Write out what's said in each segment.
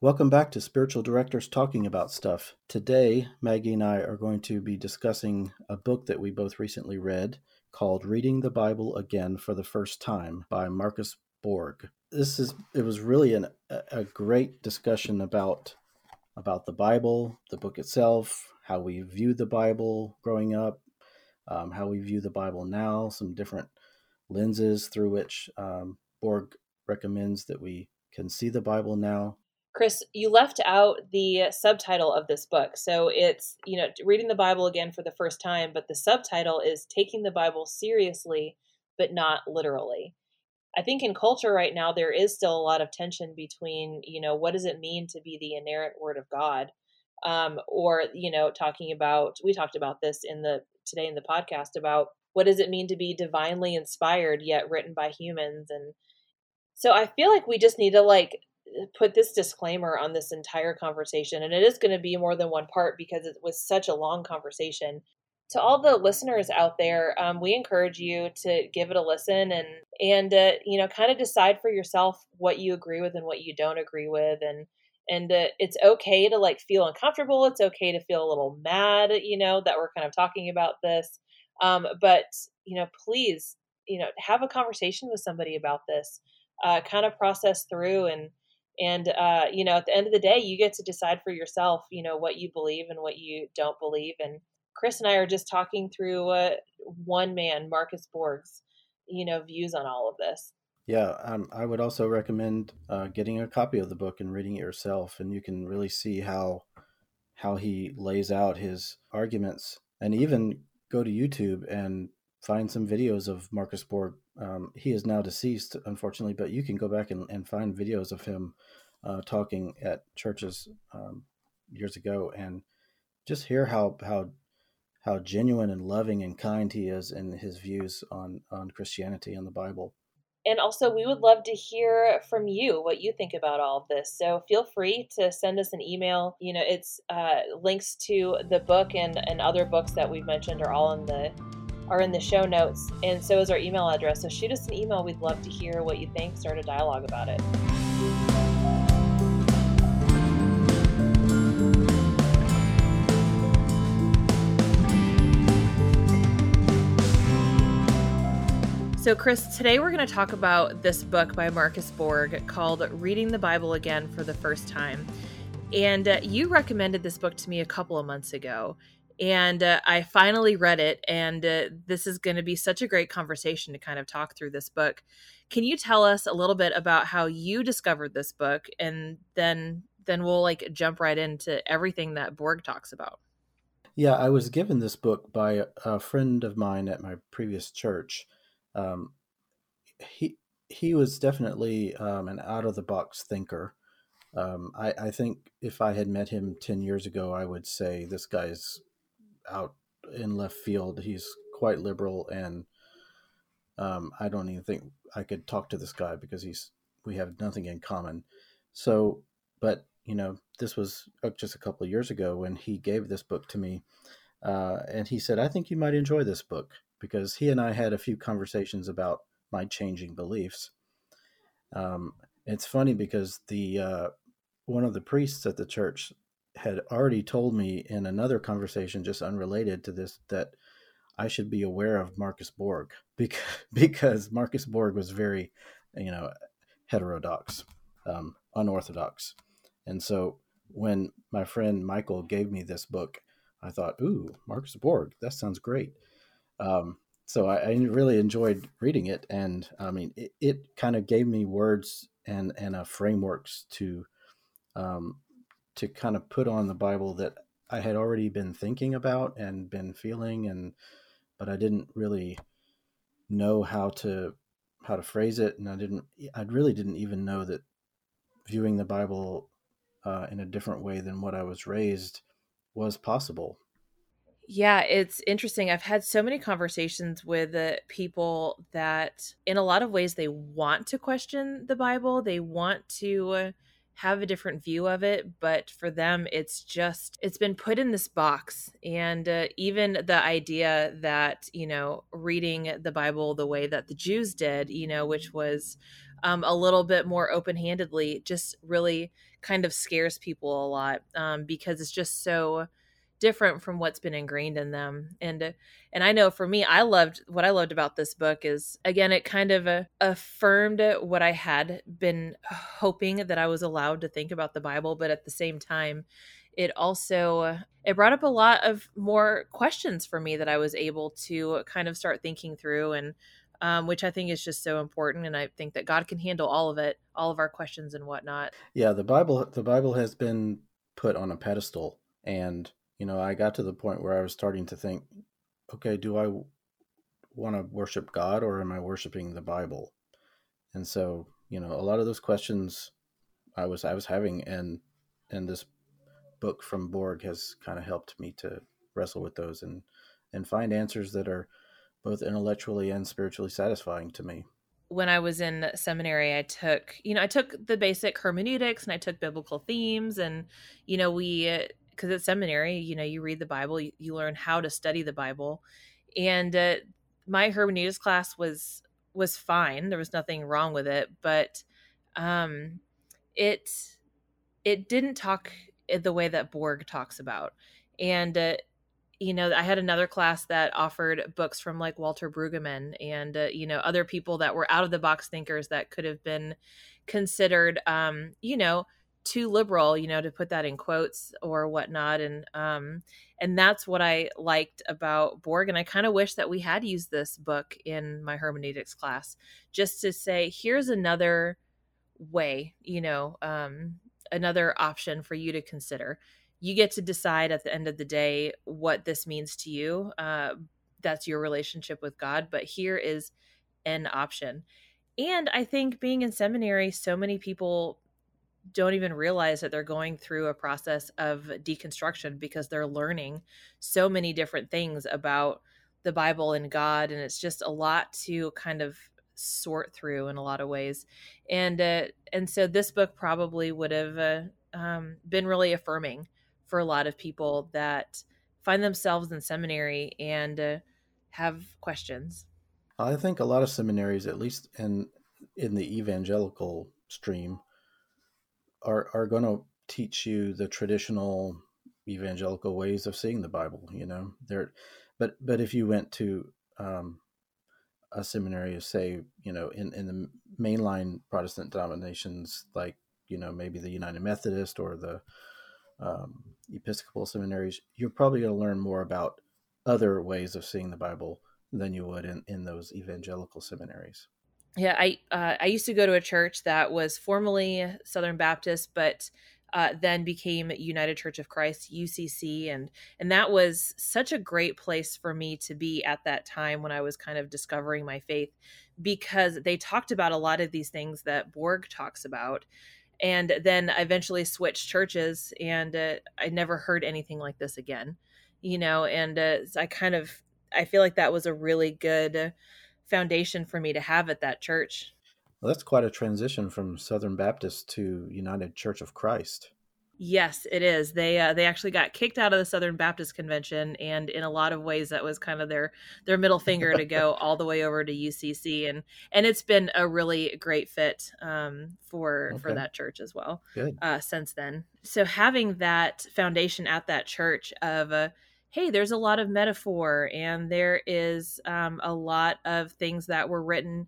Welcome back to Spiritual Directors Talking About Stuff. Today, Maggie and I are going to be discussing a book that we both recently read called Reading the Bible Again for the First Time by Marcus Borg. This is it was really an, a great discussion about about the Bible, the book itself, how we view the Bible growing up, um, how we view the Bible now, some different lenses through which um, Borg recommends that we can see the Bible now. Chris, you left out the subtitle of this book. So it's, you know, reading the Bible again for the first time, but the subtitle is Taking the Bible Seriously, but Not Literally. I think in culture right now, there is still a lot of tension between, you know, what does it mean to be the inerrant word of God? Um, or, you know, talking about, we talked about this in the, today in the podcast about what does it mean to be divinely inspired yet written by humans and so i feel like we just need to like put this disclaimer on this entire conversation, and it is going to be more than one part because it was such a long conversation. To all the listeners out there, um, we encourage you to give it a listen and and uh, you know kind of decide for yourself what you agree with and what you don't agree with, and and uh, it's okay to like feel uncomfortable. It's okay to feel a little mad, you know, that we're kind of talking about this. Um, but you know, please, you know, have a conversation with somebody about this. Uh, kind of process through and and uh, you know at the end of the day you get to decide for yourself you know what you believe and what you don't believe. And chris and i are just talking through uh, one man marcus borg's you know views on all of this. Yeah um, i would also recommend uh, getting a copy of the book and reading it yourself and you can really see how how he lays out his arguments and even go to youtube and find some videos of marcus borg um, he is now deceased, unfortunately, but you can go back and, and find videos of him uh, talking at churches um, years ago and just hear how how how genuine and loving and kind he is in his views on on Christianity and the Bible. And also, we would love to hear from you what you think about all of this. So feel free to send us an email. You know, it's uh, links to the book and, and other books that we've mentioned are all in the are in the show notes, and so is our email address. So shoot us an email. We'd love to hear what you think. Start a dialogue about it. So, Chris, today we're going to talk about this book by Marcus Borg called Reading the Bible Again for the First Time. And uh, you recommended this book to me a couple of months ago and uh, I finally read it, and uh, this is going to be such a great conversation to kind of talk through this book. Can you tell us a little bit about how you discovered this book, and then then we'll like jump right into everything that Borg talks about. Yeah, I was given this book by a friend of mine at my previous church. Um, he he was definitely um, an out of the box thinker. Um, I, I, think if I had met him 10 years ago, I would say this guy's out in left field. He's quite liberal, and um, I don't even think I could talk to this guy because he's we have nothing in common. So, but you know, this was uh, just a couple of years ago when he gave this book to me, uh, and he said, "I think you might enjoy this book," because he and I had a few conversations about my changing beliefs. Um, it's funny because the uh, one of the priests at the church had already told me in another conversation, just unrelated to this, that I should be aware of Marcus Borg because, because Marcus Borg was very, you know, heterodox, um, unorthodox. And so when my friend Michael gave me this book, I thought, ooh, Marcus Borg, that sounds great. Um, so I, I, really enjoyed reading it. And I mean, it, it kind of gave me words and, and frameworks to um, to kind of put on the Bible that I had already been thinking about and been feeling and but I didn't really know how to how to phrase it and I didn't I really didn't even know that viewing the Bible uh, in a different way than what I was raised was possible. Yeah, it's interesting. I've had so many conversations with uh, people that, in a lot of ways, they want to question the Bible. They want to have a different view of it but for them it's just it's been put in this box. And uh, even the idea that you know reading the bible the way that the jews did you know which was um, a little bit more open handedly just really kind of scares people a lot um, because it's just so different from what's been ingrained in them and and i know for me i loved what i loved about this book is again it kind of uh, affirmed what i had been hoping that i was allowed to think about the bible but at the same time it also it brought up a lot of more questions for me that i was able to kind of start thinking through and um, which I think is just so important. And I think that God can handle all of it, all of our questions and whatnot. Yeah, the Bible, the Bible has been put on a pedestal, and you know, I got to the point where I was starting to think, okay, do I want to worship God or am I worshiping the Bible? And so, you know, a lot of those questions I was I was having, and and this book from Borg has kind of helped me to wrestle with those and and find answers that are both intellectually and spiritually satisfying to me. When I was in seminary, I took, you know, I took the basic hermeneutics and I took biblical themes and you know, we because at seminary, you know, you read the Bible, you, you learn how to study the Bible, and uh, my hermeneutics class was was fine. There was nothing wrong with it, but um, it it didn't talk the way that Borg talks about, and uh, you know, I had another class that offered books from like Walter Brueggemann and uh, you know other people that were out of the box thinkers that could have been considered, um, you know too liberal, you know, to put that in quotes or whatnot. And um, and that's what I liked about Borg. And I kind of wish that we had used this book in my hermeneutics class, just to say, here's another way, you know, um, another option for you to consider. You get to decide at the end of the day what this means to you. Uh, that's your relationship with God. But here is an option. And I think being in seminary, so many people don't even realize that they're going through a process of deconstruction because they're learning so many different things about the Bible and God. And it's just a lot to kind of sort through in a lot of ways. And, uh, and so this book probably would have uh, um, been really affirming for a lot of people that find themselves in seminary and uh, have questions. I think a lot of seminaries, at least in in the evangelical stream, are are going to teach you the traditional evangelical ways of seeing the Bible. You know, there, but but if you went to um, a seminary, of say, you know, in in the mainline Protestant denominations, like you know maybe the United Methodist or the um, Episcopal seminaries, you're probably going to learn more about other ways of seeing the Bible than you would in, in those evangelical seminaries yeah, I uh, I used to go to a church that was formerly Southern Baptist, but uh, then became United Church of Christ (UCC), and and that was such a great place for me to be at that time when I was kind of discovering my faith, because they talked about a lot of these things that Borg talks about, and then eventually switched churches, and uh, I never heard anything like this again, you know, and uh, I kind of I feel like that was a really good foundation for me to have at that church. Well, that's quite a transition from Southern Baptist to United Church of Christ. Yes, it is. They uh, they actually got kicked out of the Southern Baptist Convention, and in a lot of ways, that was kind of their their middle finger to go all the way over to UCC, and and it's been a really great fit um, for okay. for that church as well. Good. Uh, since then, so having that foundation at that church of uh, hey, there's a lot of metaphor and there is um, a lot of things that were written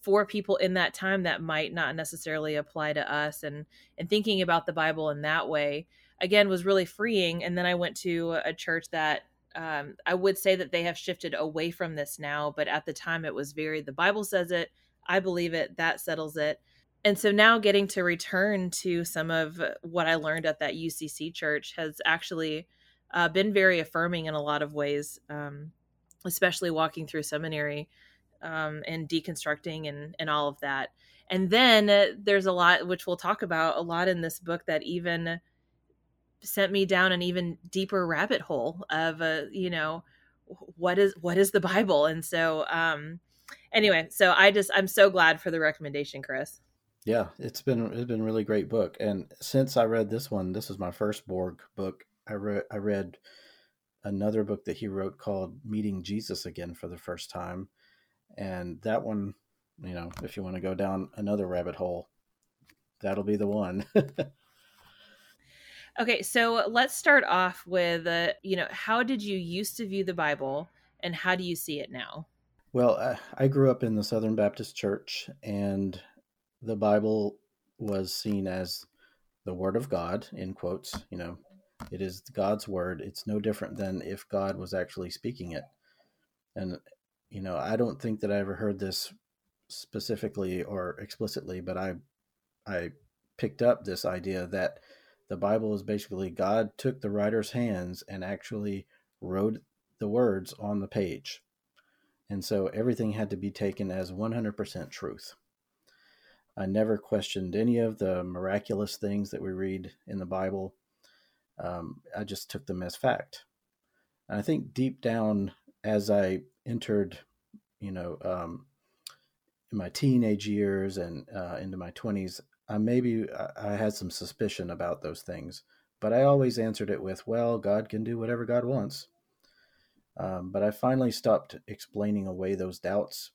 for people in that time that might not necessarily apply to us and and thinking about the bible in that way again was really freeing and then i went to a church that um, i would say that they have shifted away from this now but at the time it was very the bible says it i believe it that settles it. And so now getting to return to some of what i learned at that ucc church has actually uh, been very affirming in a lot of ways, um, especially walking through seminary um, and deconstructing and, and all of that. And then uh, there's a lot, which we'll talk about a lot in this book, that even sent me down an even deeper rabbit hole of, uh, you know, what is what is the Bible? And so, um, anyway, so I just I'm so glad for the recommendation, Chris. Yeah, it's been it's been a really great book, and since I read this one, this is my first Borg book, I read I read another book that he wrote called Meeting Jesus Again for the first time, and that one you know, if you want to go down another rabbit hole, that'll be the one. okay, so let's start off with, uh, you know, how did you used to view the Bible and how do you see it now? Well, I, I grew up in the Southern Baptist Church, and the Bible was seen as the Word of God, in quotes. You know, it is God's Word. It's no different than if God was actually speaking it. And, you know, I don't think that I ever heard this specifically or explicitly, but I, I picked up this idea that the Bible is basically God took the writer's hands and actually wrote the words on the page and so everything had to be taken as 100% truth. I never questioned any of the miraculous things that we read in the Bible. Um, I just took them as fact. And I think deep down, as I entered, you know, um, in my teenage years and uh, into my 20s, I maybe I had some suspicion about those things, but I always answered it with, "Well, God can do whatever God wants." Um, but I finally stopped explaining away those doubts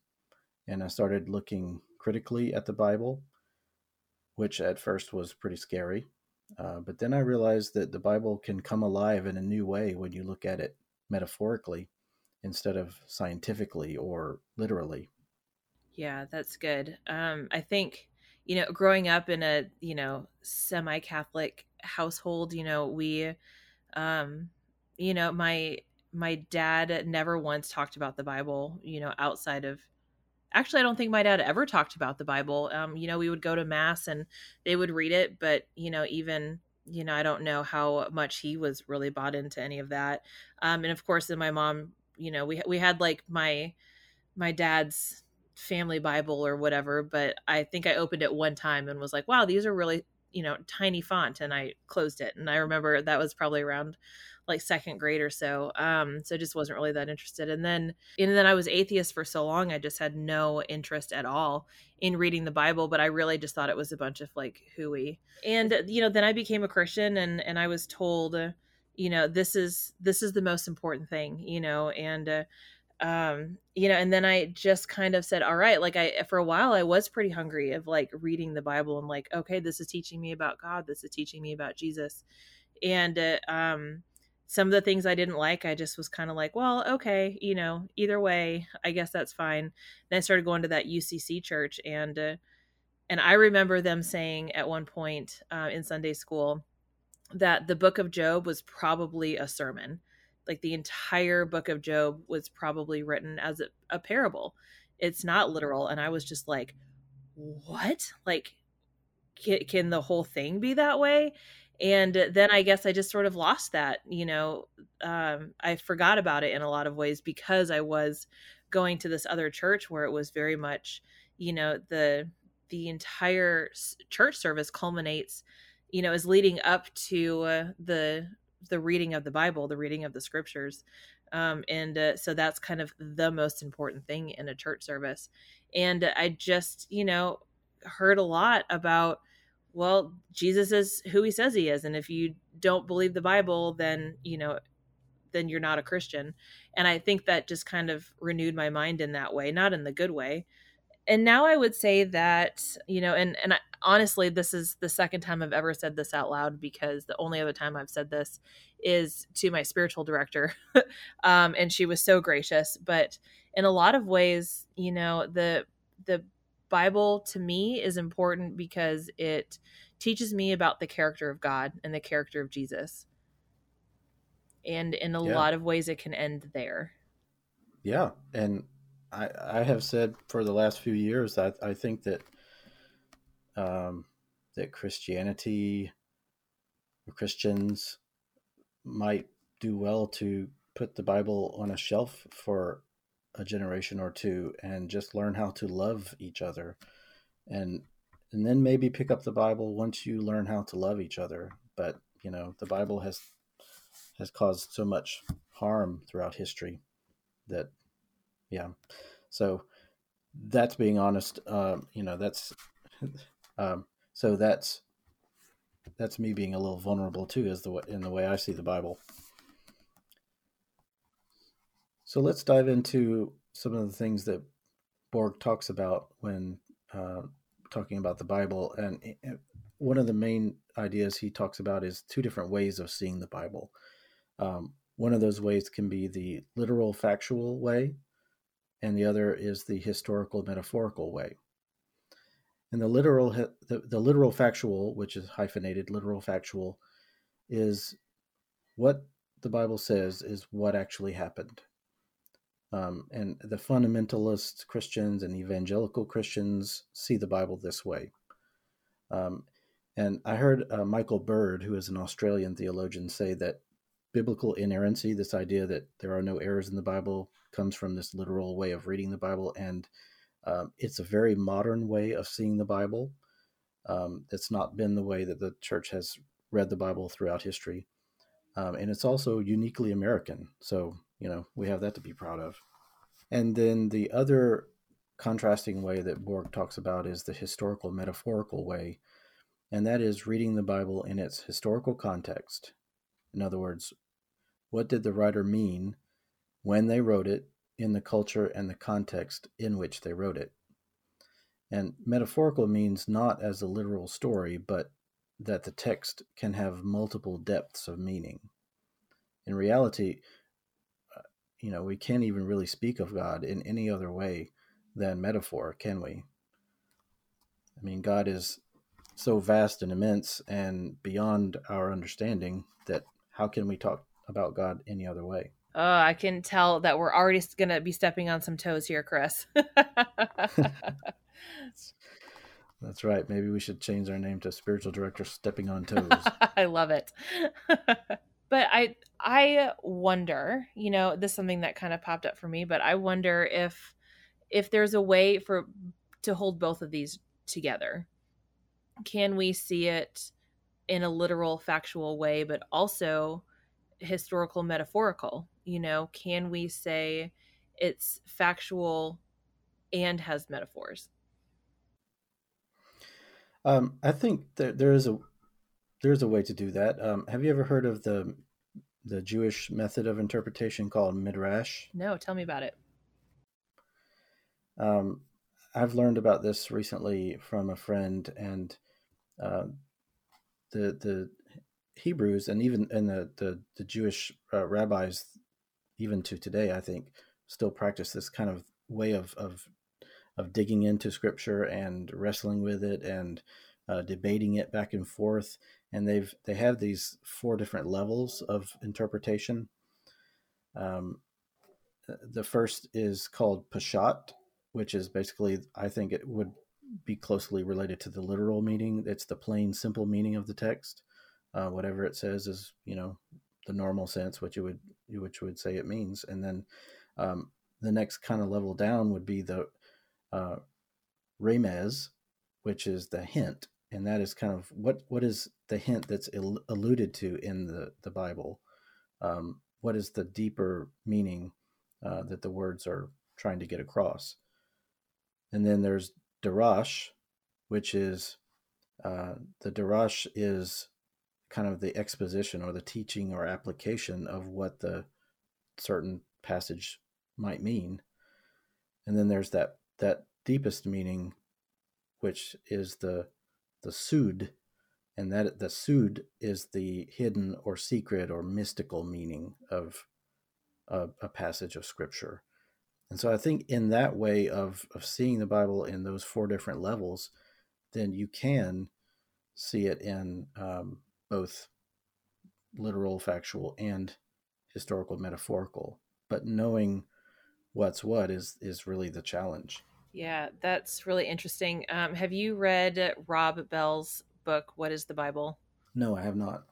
and I started looking critically at the Bible, which at first was pretty scary. Uh, but then I realized that the Bible can come alive in a new way when you look at it metaphorically instead of scientifically or literally. Yeah, that's good. Um, I think, you know, growing up in a, you know, semi Catholic household, you know, we, um, you know, my my dad never once talked about the Bible, you know, outside of actually I don't think my dad ever talked about the Bible. Um, you know, we would go to mass and they would read it, but you know, even you know, I don't know how much he was really bought into any of that. Um, and of course, then my mom, you know, we we had like my my dad's family Bible or whatever, but I think I opened it one time and was like, wow, these are really you know tiny font, and I closed it. And I remember that was probably around like second grade or so. Um, so just wasn't really that interested. And then and then I was atheist for so long, I just had no interest at all in reading the Bible, but I really just thought it was a bunch of like hooey. And you know, then I became a Christian and and I was told, you know, this is this is the most important thing, you know, and uh, um you know and then i just kind of said all right like i for a while i was pretty hungry of like reading the bible and like okay this is teaching me about god. This is teaching me about jesus. And uh, um some of the things I didn't like, I just was kind of like, well, okay, you know, either way, I guess that's fine. Then I started going to that UCC church, and uh, and I remember them saying at one point uh, in Sunday school that the Book of Job was probably a sermon, like the entire Book of Job was probably written as a, a parable. It's not literal, and I was just like, what? Like, can, can the whole thing be that way? and then i guess i just sort of lost that you know um, i forgot about it in a lot of ways because i was going to this other church where it was very much you know the the entire church service culminates you know is leading up to uh, the the reading of the bible the reading of the scriptures um, and uh, so that's kind of the most important thing in a church service and i just you know heard a lot about well, Jesus is who he says he is. And if you don't believe the Bible, then, you know, then you're not a Christian. And I think that just kind of renewed my mind in that way, not in the good way. And now I would say that, you know, and, and I, honestly, this is the second time I've ever said this out loud because the only other time I've said this is to my spiritual director. um, and she was so gracious. But in a lot of ways, you know, the, the Bible to me is important because it teaches me about the character of God and the character of Jesus. And in a yeah. lot of ways, it can end there. Yeah. And I, I have said for the last few years that I think that um, that Christianity, or Christians might do well to put the Bible on a shelf for a generation or two and just learn how to love each other. And and then maybe pick up the bible once you learn how to love each other. But you know the bible has has caused so much harm throughout history that yeah. So that's being honest um, you know that's um, so that's that's me being a little vulnerable too is the way in the way i see the bible so let's dive into some of the things that Borg talks about when uh, talking about the Bible, and one of the main ideas he talks about is two different ways of seeing the Bible. Um, one of those ways can be the literal factual way, and the other is the historical metaphorical way. And the literal the, the literal factual, which is hyphenated literal factual, is what the Bible says is what actually happened. Um, and the fundamentalist Christians and evangelical Christians see the Bible this way. Um, and I heard uh, Michael Bird, who is an Australian theologian, say that biblical inerrancy, this idea that there are no errors in the Bible, comes from this literal way of reading the Bible. And um, it's a very modern way of seeing the Bible. Um, it's not been the way that the church has read the Bible throughout history. Um, and it's also uniquely American. So, you know, we have that to be proud of. And then the other contrasting way that Borg talks about is the historical metaphorical way, and that is reading the Bible in its historical context. In other words, what did the writer mean when they wrote it in the culture and the context in which they wrote it? And metaphorical means not as a literal story, but that the text can have multiple depths of meaning. In reality, uh, you know, we can't even really speak of God in any other way than metaphor, can we? I mean, God is so vast and immense and beyond our understanding that how can we talk about God any other way. Oh, I can tell that we're already going to be stepping on some toes here, Chris. That's right. Maybe we should change our name to Spiritual Director Stepping on Toes. I love it. but I I wonder, you know, this is something that kind of popped up for me, but I wonder if if there's a way for to hold both of these together. Can we see it in a literal factual way but also historical metaphorical you know can we say it's factual and has metaphors? Um, i think that there is a there's a way to do that. Um, have you ever heard of the the jewish method of interpretation called midrash? No tell me about it. Um, i've learned about this recently from a friend and uh, the the Hebrews and even and the the, the Jewish uh, rabbis, even to today, I think, still practice this kind of way of of of digging into Scripture and wrestling with it and uh, debating it back and forth. And they've they have these four different levels of interpretation. Um, the first is called Peshat, which is basically I think it would be closely related to the literal meaning. It's the plain, simple meaning of the text uh, whatever it says is you know the normal sense which you would which would say it means. And then um, the next kind of level down would be the uh, which is the hint. And that is kind of what what is the hint that's alluded to in the the bible? Um, what is the deeper meaning uh, that the words are trying to get across? And then there's darash which is uh, the darash is kind of the exposition or the teaching or application of what the certain passage might mean. And then there's that that deepest meaning, which is the the sod, and that the sod is the hidden or secret or mystical meaning of a, a passage of scripture. And so I think in that way of of seeing the Bible in those four different levels, then you can see it in um, both literal, factual, and historical, metaphorical. But knowing what's what is is really the challenge. Yeah, that's really interesting. Um, have you read Rob Bell's book, What is the Bible? No, I have not.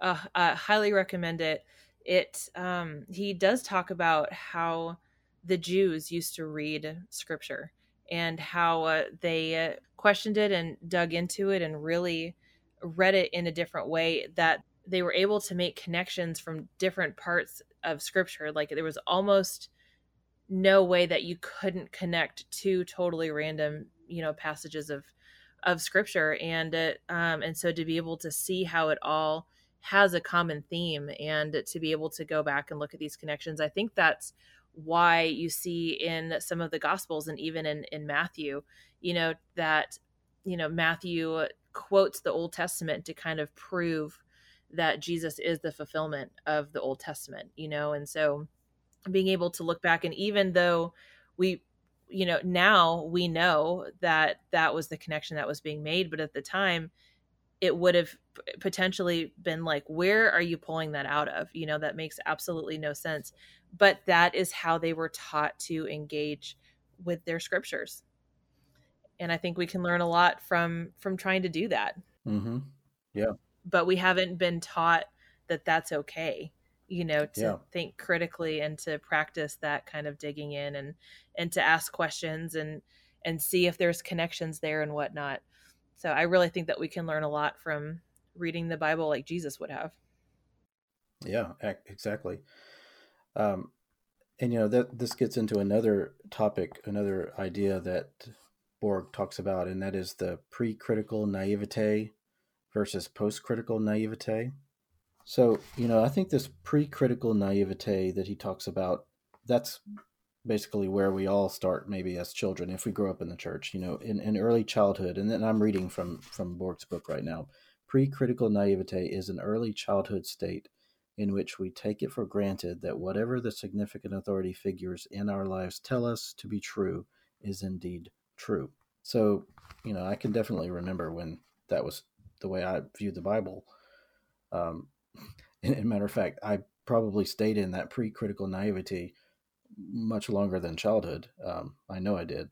Uh, I highly recommend it. It um, he does talk about how the Jews used to read scripture and how uh, they uh, questioned it and dug into it and really read it in a different way that they were able to make connections from different parts of scripture. Like there was almost no way that you couldn't connect two totally random you know passages of of scripture. And it, um and so to be able to see how it all has a common theme and to be able to go back and look at these connections i think that's why you see in some of the gospels and even in in Matthew, you know, that you know, Matthew quotes the Old Testament to kind of prove that Jesus is the fulfillment of the Old Testament, you know, and so being able to look back and even though we you know now we know that that was the connection that was being made but at the time it would have potentially been like where are you pulling that out of? You know that makes absolutely no sense. But that is how they were taught to engage with their scriptures and i think we can learn a lot from from trying to do that mm-hmm. yeah but we haven't been taught that that's okay you know to Yeah. think critically and to practice that kind of digging in and and to ask questions and and see if there's connections there and whatnot so i really think that we can learn a lot from reading the bible like jesus would have Yeah, exactly. Um, and you know that this gets into another topic, another idea that Borg talks about, and that is the pre-critical naivete versus post-critical naivete. So, you know, I think this pre-critical naivete that he talks about, that's basically where we all start maybe as children if we grow up in the church, you know, in, in early childhood. And then I'm reading from from Borg's book right now. Pre-critical naivete is an early childhood state in which we take it for granted that whatever the significant authority figures in our lives tell us to be true is indeed true. So, you know, I can definitely remember when that was the way I viewed the Bible. Um, and, and matter of fact, I probably stayed in that pre-critical naivety much longer than childhood. Um, I know I did.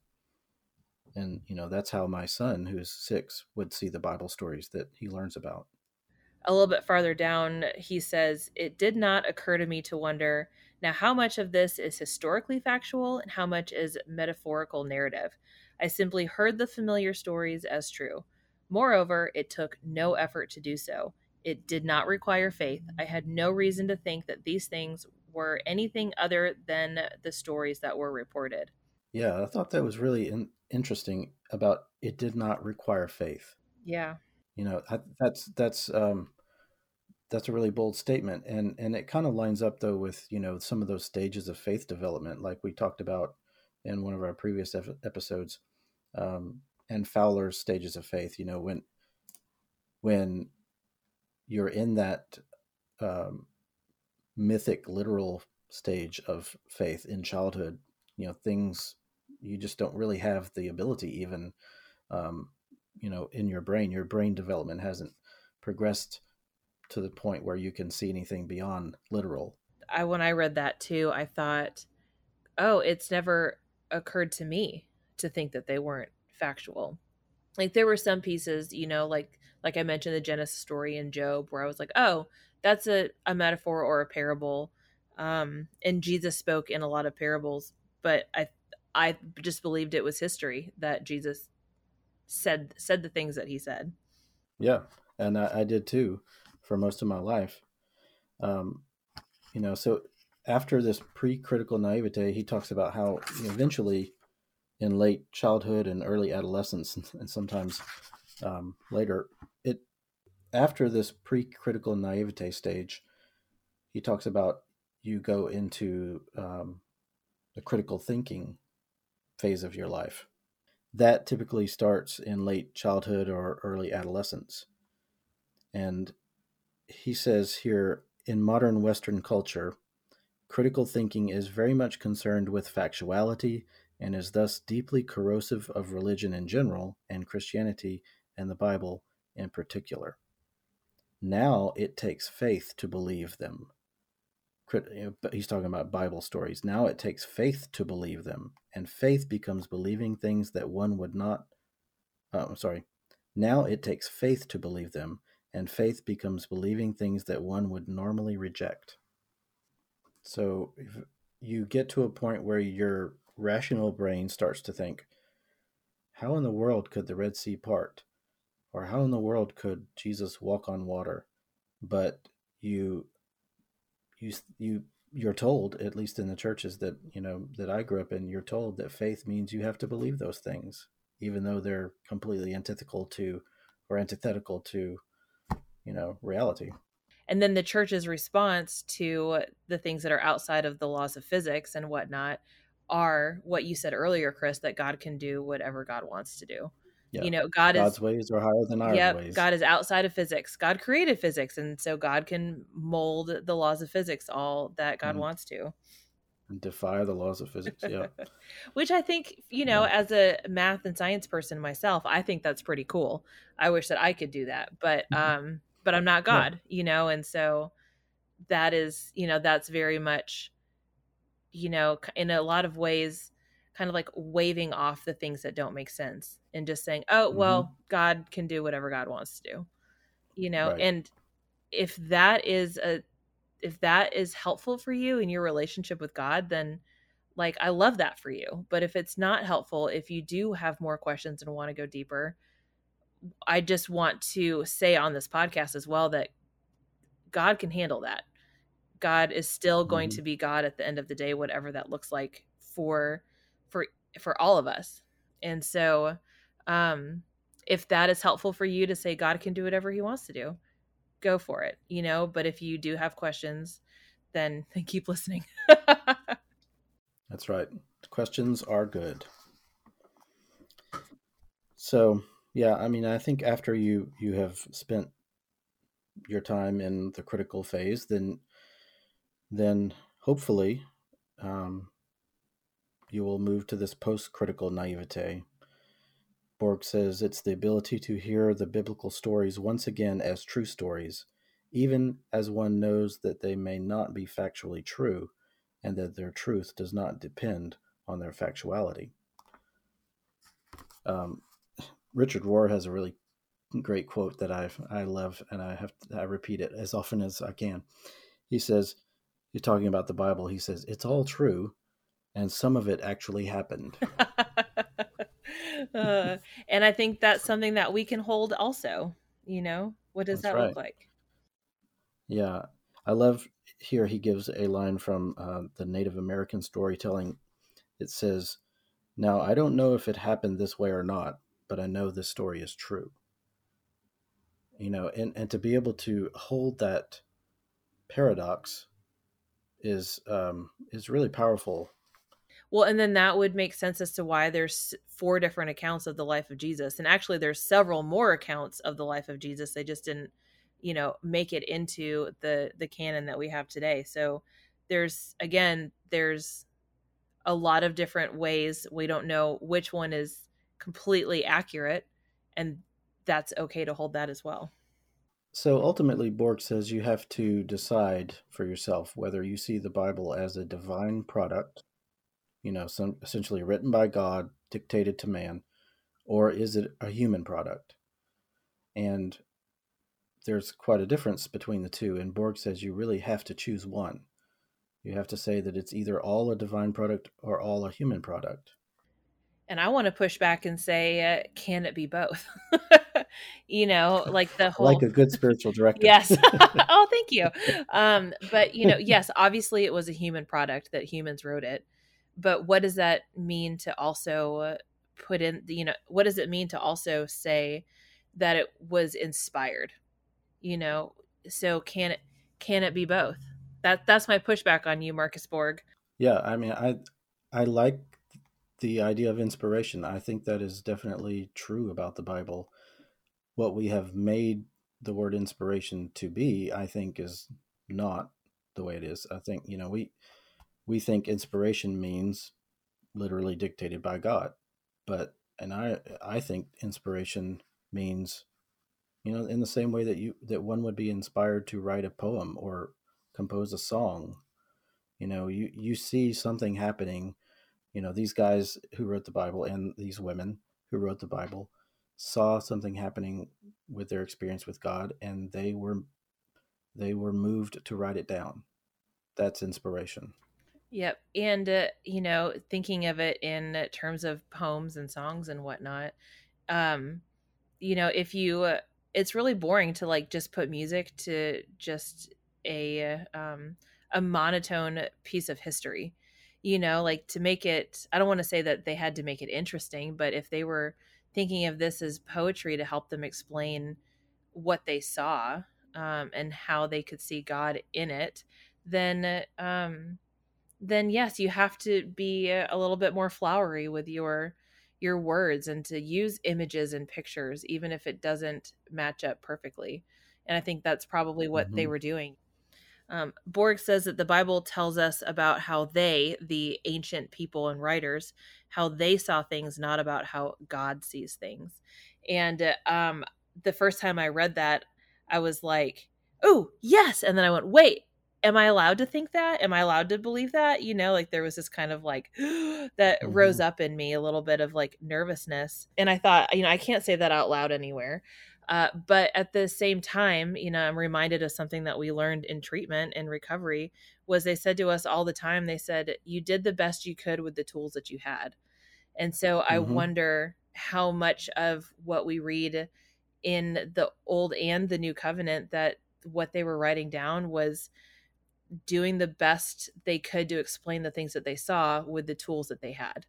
And, you know, that's how my son, who's six, would see the Bible stories that he learns about. a little bit farther down, he says, It did not occur to me to wonder now how much of this is historically factual and how much is metaphorical narrative. I simply heard the familiar stories as true. Moreover, it took no effort to do so. It did not require faith. I had no reason to think that these things were anything other than the stories that were reported. Yeah, I thought that was really in, interesting about it did not require faith. Yeah. You know, I, that's that's um, that's a really bold statement, and and it kind of lines up though with you know some of those stages of faith development, like we talked about in one of our previous ep- episodes, um, and Fowler's stages of faith. You know, when when you're in that um, mythic, literal stage of faith in childhood, you know, things you just don't really have the ability even um, you know in your brain your brain development hasn't progressed to the point where you can see anything beyond literal I when I read that too, I thought, oh, it's never occurred to me to think that they weren't factual. Like there were some pieces, you know, like like I mentioned the Genesis story in Job, where I was like, oh, that's a, a metaphor or a parable. Um, and Jesus spoke in a lot of parables, but I I just believed it was history that Jesus said said the things that he said. yeah and i, I did too for most of my life um, you know so after this pre-critical naivete he talks about how eventually in late childhood and early adolescence and sometimes um, later it after this pre-critical naivete stage he talks about you go into um, the critical thinking phase of your life. That typically starts in late childhood or early adolescence. And he says here in modern western culture critical thinking is very much concerned with factuality and is thus deeply corrosive of religion in general and christianity and the bible in particular. Now it takes faith to believe them. He's talking about bible stories. Now it takes faith to believe them and faith becomes believing things that one would not uh, i'm sorry. Now it takes faith to believe them and faith becomes believing things that one would normally reject so if you get to a point where your rational brain starts to think how in the world could the red sea part? Or how in the world could jesus walk on water? But you you you you're told at least in the churches that you know that I grew up in you're told that faith means you have to believe those things even though they're completely antithetical to or antithetical to you know reality and then the church's response to the things that are outside of the laws of physics and whatnot are what you said earlier, Chris, that God can do whatever God wants to do. Yeah. You know, God God's is ways are higher than our yep, ways. God is outside of physics. God created physics, and so God can mold the laws of physics all that God mm. wants to. And defy the laws of physics. Yeah. Which I think, you know, yeah. as a math and science person myself, I think that's pretty cool. I wish that I could do that. But mm-hmm. um but I'm not God, yeah. you know, and so that is, you know, that's very much you know, in a lot of ways kind of like waving off the things that don't make sense and just saying, "Oh, well, mm-hmm. God can do whatever God wants to do." You know, right. and if that is a if that is helpful for you in your relationship with God, then like I love that for you. But if it's not helpful, if you do have more questions and want to go deeper, I just want to say on this podcast as well that God can handle that. God is still going mm-hmm. to be God at the end of the day, whatever that looks like for for for all of us. And so um if that is helpful for you to say God can do whatever he wants to do, go for it, you know, but if you do have questions, then, then keep listening. That's right. Questions are good. So, yeah, I mean, I think after you you have spent your time in the critical phase, then then hopefully um, you will move to this post critical naivete. Borg says it's the ability to hear the biblical stories once again as true stories, even as one knows that they may not be factually true and that their truth does not depend on their factuality. Um, Richard Rohr has a really great quote that I I love, and I have I repeat it as often as I can. He says, "He's talking about the Bible. He says it's all true, and some of it actually happened." uh, and I think that's something that we can hold also. You know, what does that's that right. look like? Yeah, I love here. He gives a line from uh, the Native American storytelling. It says, "Now I don't know if it happened this way or not, but I know this story is true." You know, and and to be able to hold that paradox is um, is really powerful well, and then that would make sense as to why there's four different accounts of the life of Jesus. And actually there's several more accounts of the life of Jesus. They just didn't, you know, make it into the the canon that we have today. So there's again, there's a lot of different ways. We don't know which one is completely accurate and that's okay to hold that as well. So ultimately, Borg says you have to decide for yourself whether you see the Bible as a divine product you know, some essentially written by God, dictated to man, or is it a human product? And there's quite a difference between the two. And Borg says you really have to choose one. You have to say that it's either all a divine product or all a human product. And I want to push back and say, uh, can it be both? you know, like the whole like a good spiritual director. yes. oh, thank you. Um, but you know, yes, obviously it was a human product that humans wrote it but what does that mean to also put in the you know what does it mean to also say that it was inspired you know so can it can it be both that that's my pushback on you marcus borg yeah i mean i i like the idea of inspiration i think that is definitely true about the bible what we have made the word inspiration to be i think is not the way it is i think you know we we think inspiration means literally dictated by God. But and I I think inspiration means you know in the same way that you that one would be inspired to write a poem or compose a song. You know, you you see something happening, you know, these guys who wrote the Bible and these women who wrote the Bible saw something happening with their experience with God and they were they were moved to write it down. That's inspiration. Yep. And, uh, you know, thinking of it in terms of poems and songs and whatnot, um, you know, if you, uh, it's really boring to like just put music to just a, um, a monotone piece of history, you know, like to make it, I don't want to say that they had to make it interesting, but if they were thinking of this as poetry to help them explain what they saw, um, and how they could see God in it, then um, then yes, you have to be a little bit more flowery with your your words and to use images and pictures, even if it doesn't match up perfectly. And I think that's probably what mm-hmm. they were doing. Um, Borg says that the Bible tells us about how they, the ancient people and writers, how they saw things, not about how God sees things. And uh, um, the first time I read that, I was like, oh, yes. And then I went, wait, am I allowed to think that? Am I allowed to believe that? You know, like there was this kind of like that mm-hmm. rose up in me a little bit of like nervousness. And I thought, you know, I can't say that out loud anywhere. Uh, but at the same time, you know, I'm reminded of something that we learned in treatment and recovery was they said to us all the time, they said, you did the best you could with the tools that you had. And so I mm-hmm. wonder how much of what we read in the old and the new covenant that what they were writing down was doing the best they could to explain the things that they saw with the tools that they had.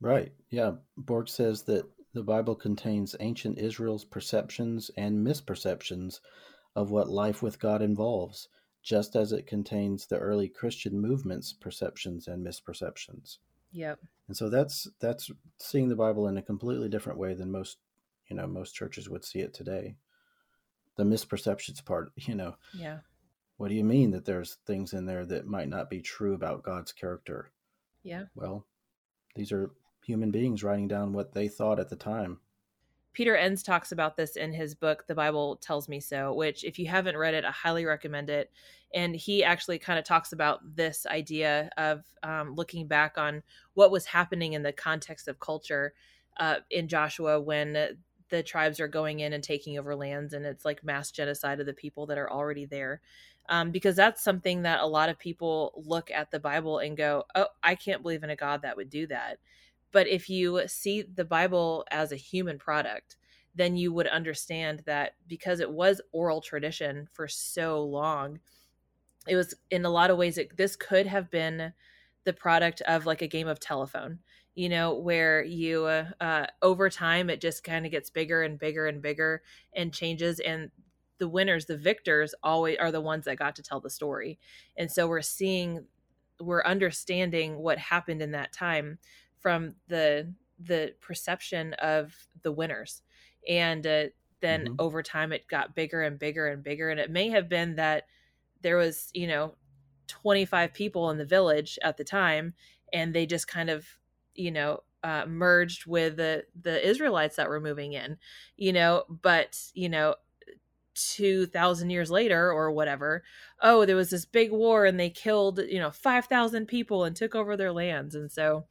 Right. Yeah. Borg says that the Bible contains ancient Israel's perceptions and misperceptions of what life with God involves, just as it contains the early Christian movement's perceptions and misperceptions. Yep. And so that's that's seeing the Bible in a completely different way than most, you know, most churches would see it today. The misperceptions part, you know. Yeah. What do you mean that there's things in there that might not be true about God's character? Yeah. Well, these are human beings writing down what they thought at the time. Peter Enns talks about this in his book, The Bible Tells Me So, which, if you haven't read it, I highly recommend it. And he actually kind of talks about this idea of um, looking back on what was happening in the context of culture uh, in Joshua when the tribes are going in and taking over lands, and it's like mass genocide of the people that are already there. Um, because that's something that a lot of people look at the Bible and go, Oh, I can't believe in a God that would do that but if you see the Bible as a human product, then you would understand that because it was oral tradition for so long, it was in a lot of ways, it, this could have been the product of like a game of telephone you know where you uh, uh, over time it just kind of gets bigger and bigger and bigger and changes and the winners the victors always are the ones that got to tell the story. And so we're seeing we're understanding what happened in that time from the the perception of the winners. And uh, then mm-hmm. over time it got bigger and bigger and bigger. And it may have been that there was you know 25 people in the village at the time and they just kind of you know uh, merged with the the israelites that were moving in you know? But you know 2000 years later or whatever oh there was this big war and they killed you know 5000 people and took over their lands. And so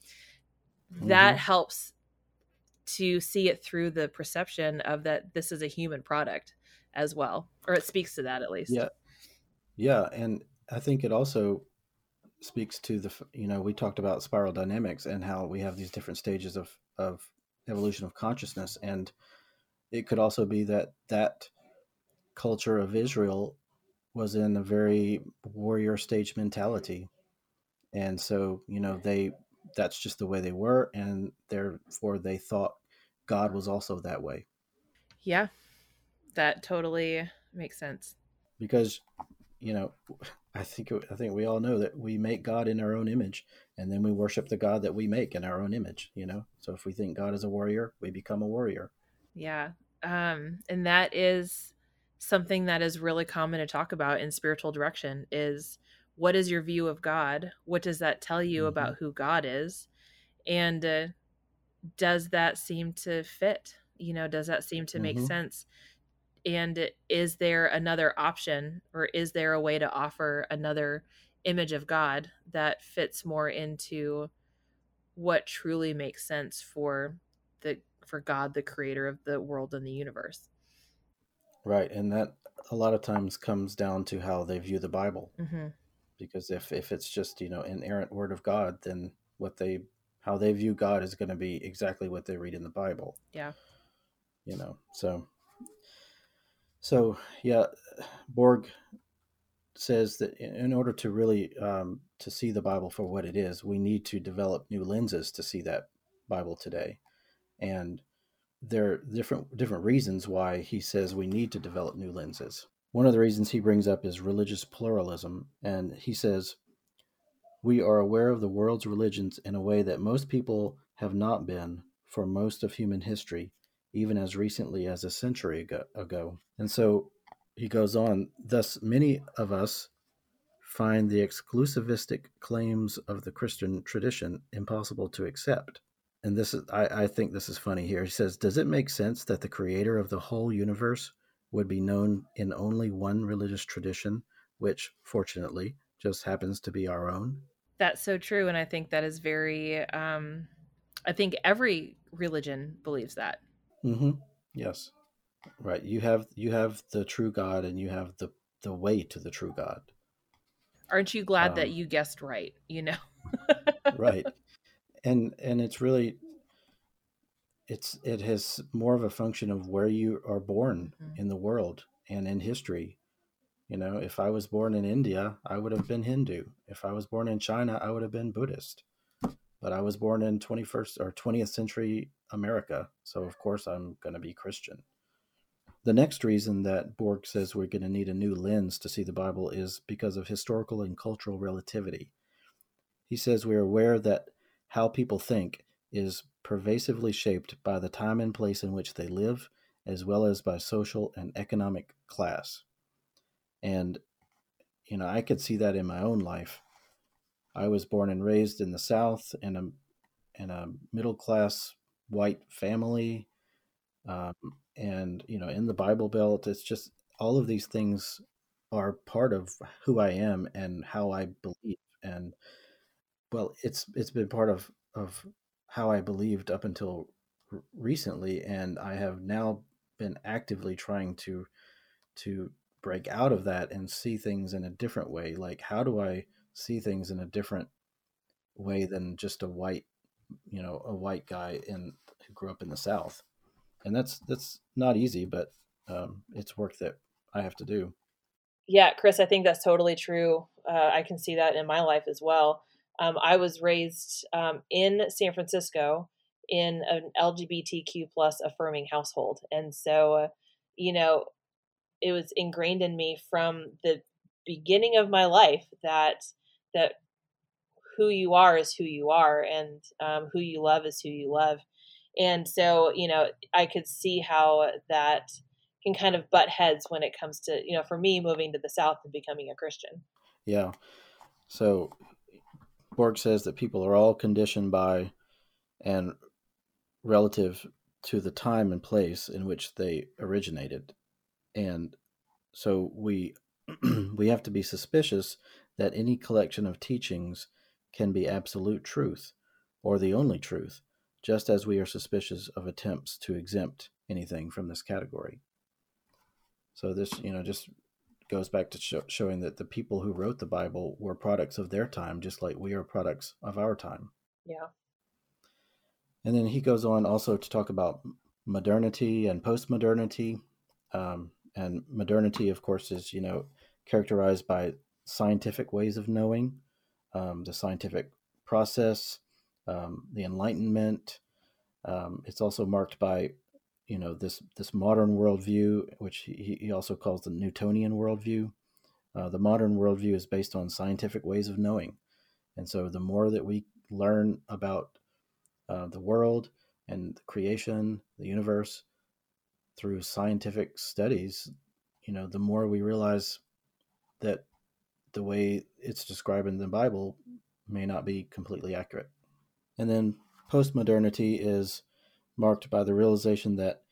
that mm-hmm. helps to see it through the perception of that this is a human product as well or it speaks to that at least. Yeah. Yeah and i think it also speaks to the you know we talked about spiral dynamics and how we have these different stages of of evolution of consciousness and it could also be that that culture of israel was in a very warrior stage mentality. And so you know they that's just the way they were, and therefore they thought God was also that way. Yeah, that totally makes sense. Because, you know, I think I think we all know that we make God in our own image, and then we worship the God that we make in our own image. You know, so if we think God is a warrior, we become a warrior. Yeah, um, and that is something that is really common to talk about in spiritual direction is what is your view of God? What does that tell you mm-hmm. about who God is? And uh, does that seem to fit? You know, does that seem to make mm-hmm. sense? And is there another option or is there a way to offer another image of God that fits more into what truly makes sense for the for God the creator of the world and the universe? Right, and that a lot of times comes down to how they view the Bible. Mm-hmm because if if it's just you know inerrant word of God, then what they how they view God is going to be exactly what they read in the Bible. Yeah. You know, so so yeah, Borg says that in order to really um, to see the Bible for what it is, we need to develop new lenses to see that Bible today, and there are different different reasons why he says we need to develop new lenses. One of the reasons he brings up is religious pluralism. And he says, We are aware of the world's religions in a way that most people have not been for most of human history, even as recently as a century ago. And so he goes on, thus, many of us find the exclusivistic claims of the Christian tradition impossible to accept. And this is, I, I think this is funny here. He says, Does it make sense that the creator of the whole universe would be known in only one religious tradition, which fortunately just happens to be our own. That's so true. And I think that is very, um, I think every religion believes that. Mm-hmm. Yes. Right. You have, you have the true God and you have the, the way to the true God. Aren't you glad um, that you guessed right? You know? right. And, and it's really, it's it has more of a function of where you are born mm-hmm. in the world and in history. You know if i was born in india i would have been hindu. If i was born in china i would have been buddhist. But i was born in 21st or 20th century america so of course i'm going to be christian. The next reason that borg says we're going to need a new lens to see the bible is because of historical and cultural relativity. He says we're aware that how people think is pervasively shaped by the time and place in which they live, as well as by social and economic class. And, you know, I could see that in my own life. I was born and raised in the South in a, in a middle class white family. Um, and, you know, in the Bible Belt, it's just all of these things are part of who I am and how I believe. And, well, it's it's been part of of how I believed up until recently, and I have now been actively trying to to break out of that and see things in a different way. Like, how do I see things in a different way than just a white, you know, a white guy in who grew up in the South? And that's that's not easy, but um, it's work that I have to do. Yeah, Chris, I think that's totally true. Uh, I can see that in my life as well. Um, I was raised um, in San Francisco in an LGBTQ plus affirming household, and so uh, you know it was ingrained in me from the beginning of my life that that who you are is who you are, and um, who you love is who you love, and so you know I could see how that can kind of butt heads when it comes to you know for me moving to the south and becoming a christian. Yeah. So Borg says that people are all conditioned by and relative to the time and place in which they originated. And so we we have to be suspicious that any collection of teachings can be absolute truth or the only truth, just as we are suspicious of attempts to exempt anything from this category. So this, you know, just goes back to show, showing that the people who wrote the Bible were products of their time, just like we are products of our time. Yeah. And then he goes on also to talk about modernity and postmodernity. Um, and modernity, of course, is you know characterized by scientific ways of knowing, um, the scientific process, um, the Enlightenment. Um, it's also marked by you know this this modern worldview, which he, he also calls the Newtonian worldview. Uh, the modern worldview is based on scientific ways of knowing, and so the more that we learn about uh, the world and the creation, the universe, through scientific studies, you know, the more we realize that the way it's described in the Bible may not be completely accurate. And then postmodernity is marked by the realization that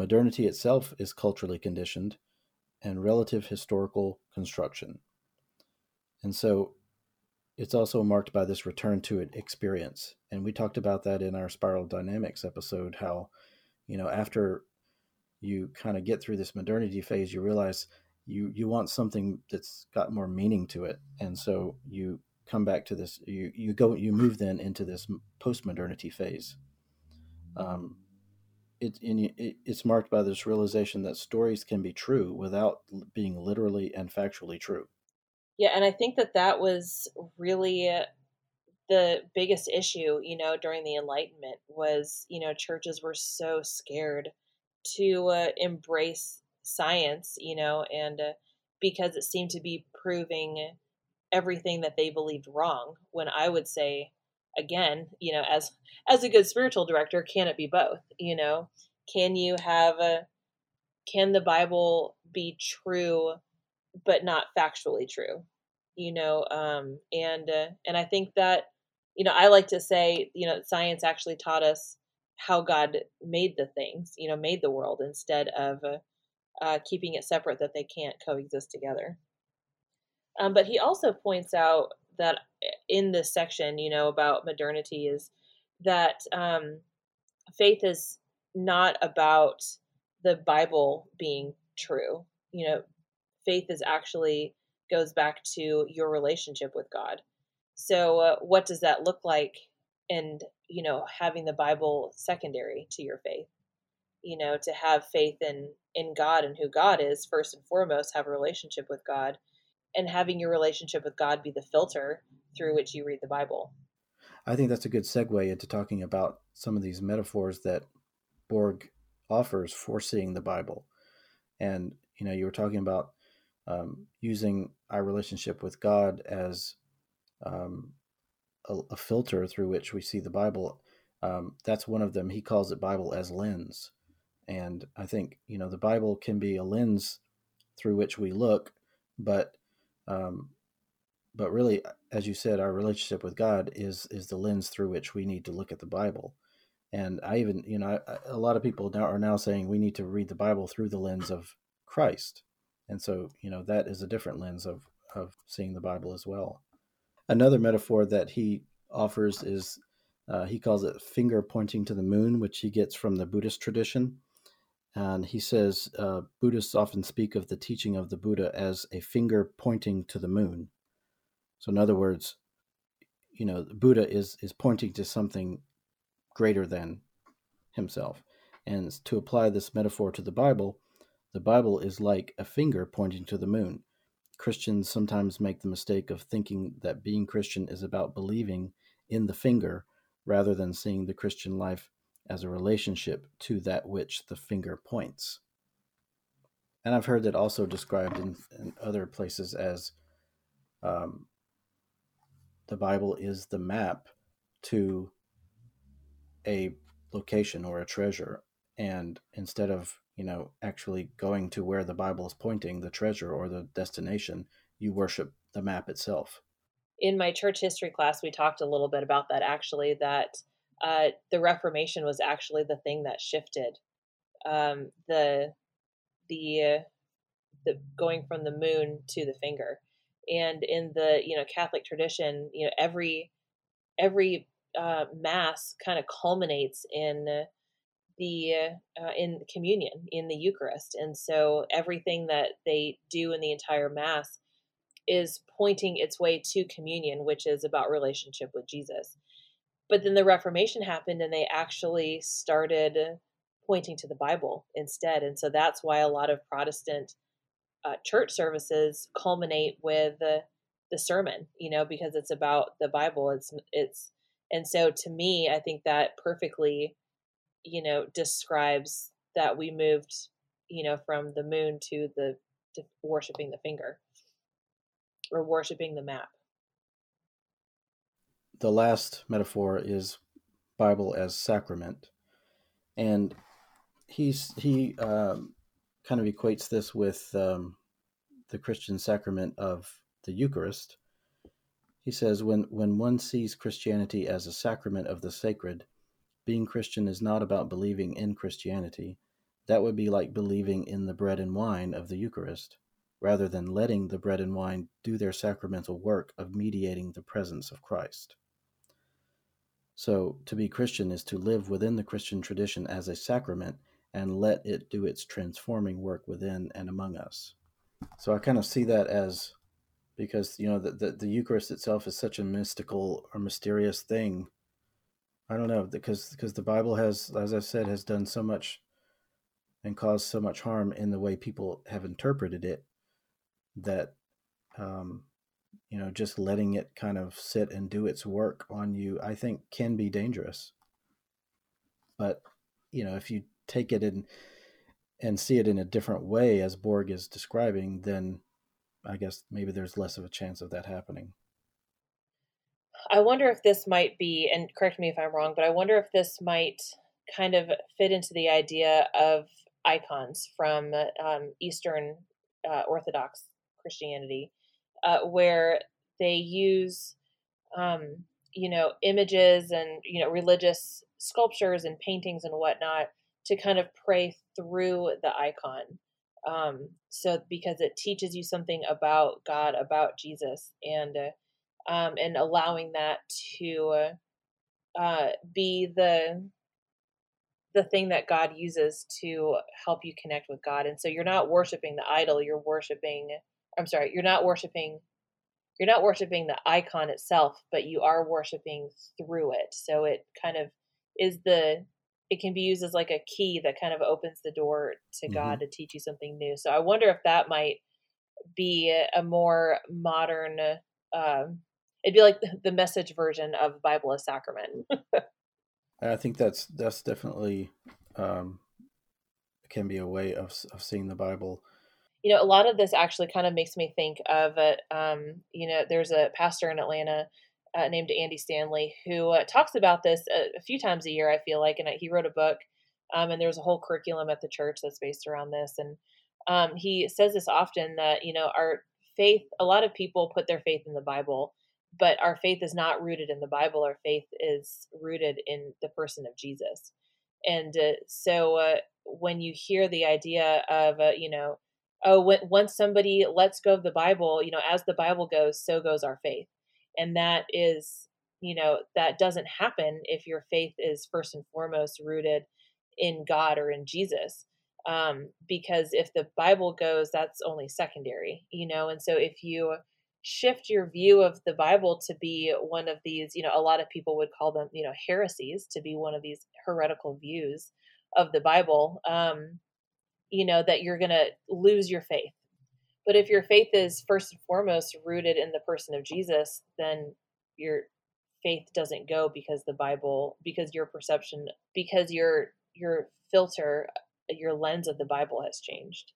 modernity itself is culturally conditioned and relative historical construction. And so it's also marked by this return to it experience. And we talked about that in our spiral dynamics episode how, you know, after you kind of get through this modernity phase, you realize you you want something that's got more meaning to it. And so you come back to this you you go you move then into this post modernity phase um, it, it, it's marked by this realization that stories can be true without being literally and factually true. Yeah, and I think that that was really the biggest issue, you know, during the Enlightenment was, you know, churches were so scared to uh, embrace science, you know, and uh, because it seemed to be proving everything that they believed wrong when i would say again you know as as a good spiritual director can it be both you know? Can you have a can the bible be true but not factually true you know? Um and uh, and i think that you know i like to say you know science actually taught us how god made the things you know made the world instead of uh, uh, keeping it separate that they can't coexist together. Um, but he also points out that eh, in this section you know about modernity is that um, faith is not about the bible being true you know faith is actually goes back to your relationship with God. So, uh, what does that look like? And you know, having the Bible secondary to your faith. You know, to have faith in in God and who God is first and foremost, have a relationship with God, and having your relationship with God be the filter through which you read the Bible. I think that's a good segue into talking about some of these metaphors that Borg offers for seeing the Bible. And you know, you were talking about um, using our relationship with God as um, a, a, filter through which we see the Bible. Um, that's one of them. He calls it Bible as lens, and I think you know the Bible can be a lens through which we look, but um, but really, as you said, our relationship with God is is the lens through which we need to look at the Bible. And I even, you know, I, a lot of people now are now saying we need to read the Bible through the lens of Christ and so, you know, that is a different lens of, of seeing the Bible as well. Another metaphor that he offers is uh, he calls it finger pointing to the moon, which he gets from the Buddhist tradition. And he says uh, Buddhists often speak of the teaching of the Buddha as a finger pointing to the moon. So, in other words, you know, the Buddha is is pointing to something greater than himself. And to apply this metaphor to the Bible, the Bible is like a finger pointing to the moon. Christians sometimes make the mistake of thinking that being Christian is about believing in the finger rather than seeing the Christian life as a relationship to that which the finger points. And I've heard that also described in, in other places as um, the Bible is the map to a location or a treasure. And instead of you know, actually going to where the Bible is pointing, the treasure or the destination, you worship the map itself. In my church history class, we talked a little bit about that actually, that uh, the Reformation was actually the thing that shifted um, the the the going from the moon to the finger. And in the you know Catholic tradition, you know every every uh, mass kind of culminates in the uh, in communion in the Eucharist, and so everything that they do in the entire Mass is pointing its way to communion, which is about relationship with Jesus. But then the Reformation happened, and they actually started pointing to the Bible instead, and so that's why a lot of Protestant uh, church services culminate with the, the sermon, you know, because it's about the Bible. It's it's and so to me, I think that perfectly you know, describes that we moved, you know, from the moon to the to worshiping the finger or worshiping the map. The last metaphor is Bible as sacrament, and he's he um, kind of equates this with um, the Christian sacrament of the Eucharist. He says when when one sees Christianity as a sacrament of the sacred, being Christian is not about believing in Christianity. That would be like believing in the bread and wine of the Eucharist, rather than letting the bread and wine do their sacramental work of mediating the presence of Christ. So, to be Christian is to live within the Christian tradition as a sacrament and let it do its transforming work within and among us. So, I kind of see that as because, you know, the, the, the Eucharist itself is such a mystical or mysterious thing I don't know because because the Bible has, as I've said, has done so much and caused so much harm in the way people have interpreted it that um, you know just letting it kind of sit and do its work on you, I think, can be dangerous. But you know, if you take it in and see it in a different way, as Borg is describing, then I guess maybe there's less of a chance of that happening. I wonder if this might be, and correct me if I'm wrong, but I wonder if this might kind of fit into the idea of icons from um, Eastern uh, Orthodox Christianity, uh, where they use, um, you know, images and you know religious sculptures and paintings and whatnot to kind of pray through the icon. Um, so because it teaches you something about God, about Jesus, and uh, um, and allowing that to uh, be the the thing that God uses to help you connect with God. And so you're not worshiping the idol, you're worshiping I'm sorry, you're not worshiping you're not worshiping the icon itself, but you are worshiping through it. So it kind of is the it can be used as like a key that kind of opens the door to mm-hmm. God to teach you something new. So I wonder if that might be a more modern um, it'd be like the message version of Bible as sacrament. I think that's that's definitely um, can be a way of of seeing the Bible. You know, a lot of this actually kind of makes me think of it. Um, you know, there's a pastor in Atlanta uh, named Andy Stanley who uh, talks about this a, a, few times a year. I feel like, and he wrote a book, um, and there's a whole curriculum at the church that's based around this. And um, he says this often that you know our faith. A lot of people put their faith in the Bible, but our faith is not rooted in the Bible. Our faith is rooted in the person of Jesus. And uh, so uh, when you hear the idea of, uh, you know, oh, when, once somebody lets go of the Bible, you know, as the Bible goes, so goes our faith. And that is, you know, that doesn't happen if your faith is first and foremost rooted in God or in Jesus. Um, because if the Bible goes, that's only secondary, you know, and so if you shift your view of the Bible to be one of these, you know, a lot of people would call them, you know, heresies, to be one of these heretical views of the Bible, um, you know, that you're going to lose your faith. But if your faith is first and foremost rooted in the person of Jesus, then your faith doesn't go because the Bible, because your perception, because your your filter, your lens of the Bible has changed.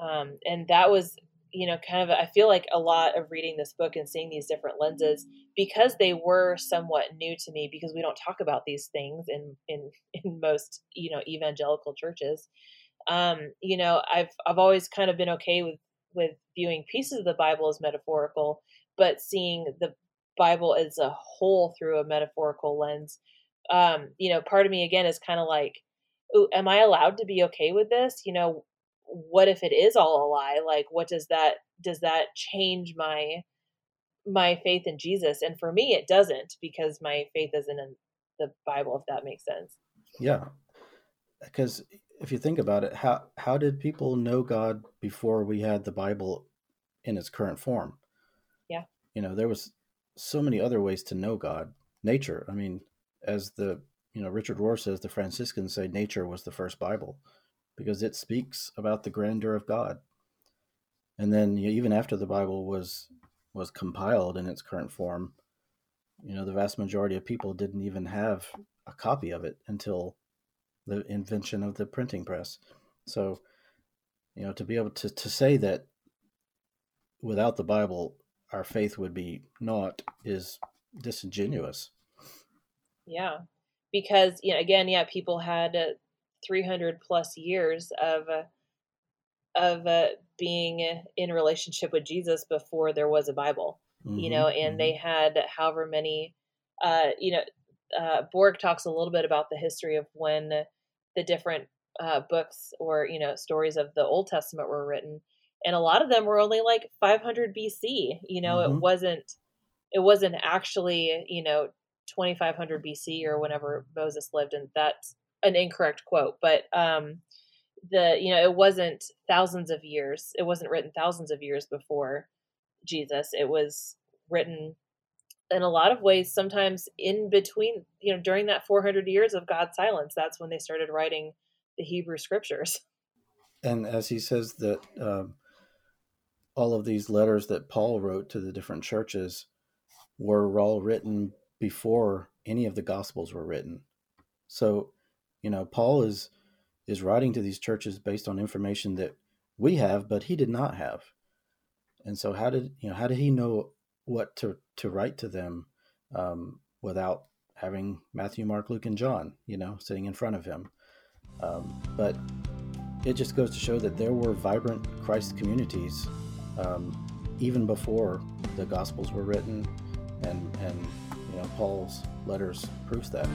Um, and that was you know, kind of, I feel like a lot of reading this book and seeing these different lenses because they were somewhat new to me because we don't talk about these things in in in most you know evangelical churches. Um, you know, I've I've always kind of been okay with with viewing pieces of the Bible as metaphorical, but seeing the Bible as a whole through a metaphorical lens. Um, you know, part of me again is kind of like, am I allowed to be okay with this? You know, what if it is all a lie like what does that does that change my my faith in jesus and for me it doesn't because my faith isn't in the bible if that makes sense yeah because if you think about it how how did people know god before we had the bible in its current form? Yeah. You know there was so many other ways to know god nature. I mean as the you know richard rohr says the franciscans say nature was the first bible because it speaks about the grandeur of God. And then you know, even after the Bible was was compiled in its current form, you know, the vast majority of people didn't even have a copy of it until the invention of the printing press. So, you know, to be able to, to say that without the Bible, our faith would be naught is disingenuous. Yeah. Because, you know, again, yeah, people had 300 plus years of uh, of uh, being in relationship with Jesus before there was a Bible, mm-hmm, you know, and mm-hmm. they had however many, uh, you know, uh, Borg talks a little bit about the history of when the different uh, books or you know stories of the Old Testament were written, and a lot of them were only like 500 BC. You know, mm-hmm. it wasn't it wasn't actually you know 2500 BC or whenever Moses lived, and that's an incorrect quote, but um, the you know it wasn't thousands of years. It wasn't written thousands of years before Jesus. It was written in a lot of ways sometimes in between you know during that 400 years of god's silence that's when they started writing the hebrew scriptures and as he says that um, all of these letters that paul wrote to the different churches were all written before any of the gospels were written so you know, Paul is is writing to these churches based on information that we have, but he did not have. And so, how did you know? How did he know what to to write to them um, without having Matthew, Mark, Luke, and John, you know, sitting in front of him? Um, but it just goes to show that there were vibrant Christ communities um, even before the Gospels were written, and and you know Paul's letters proves that.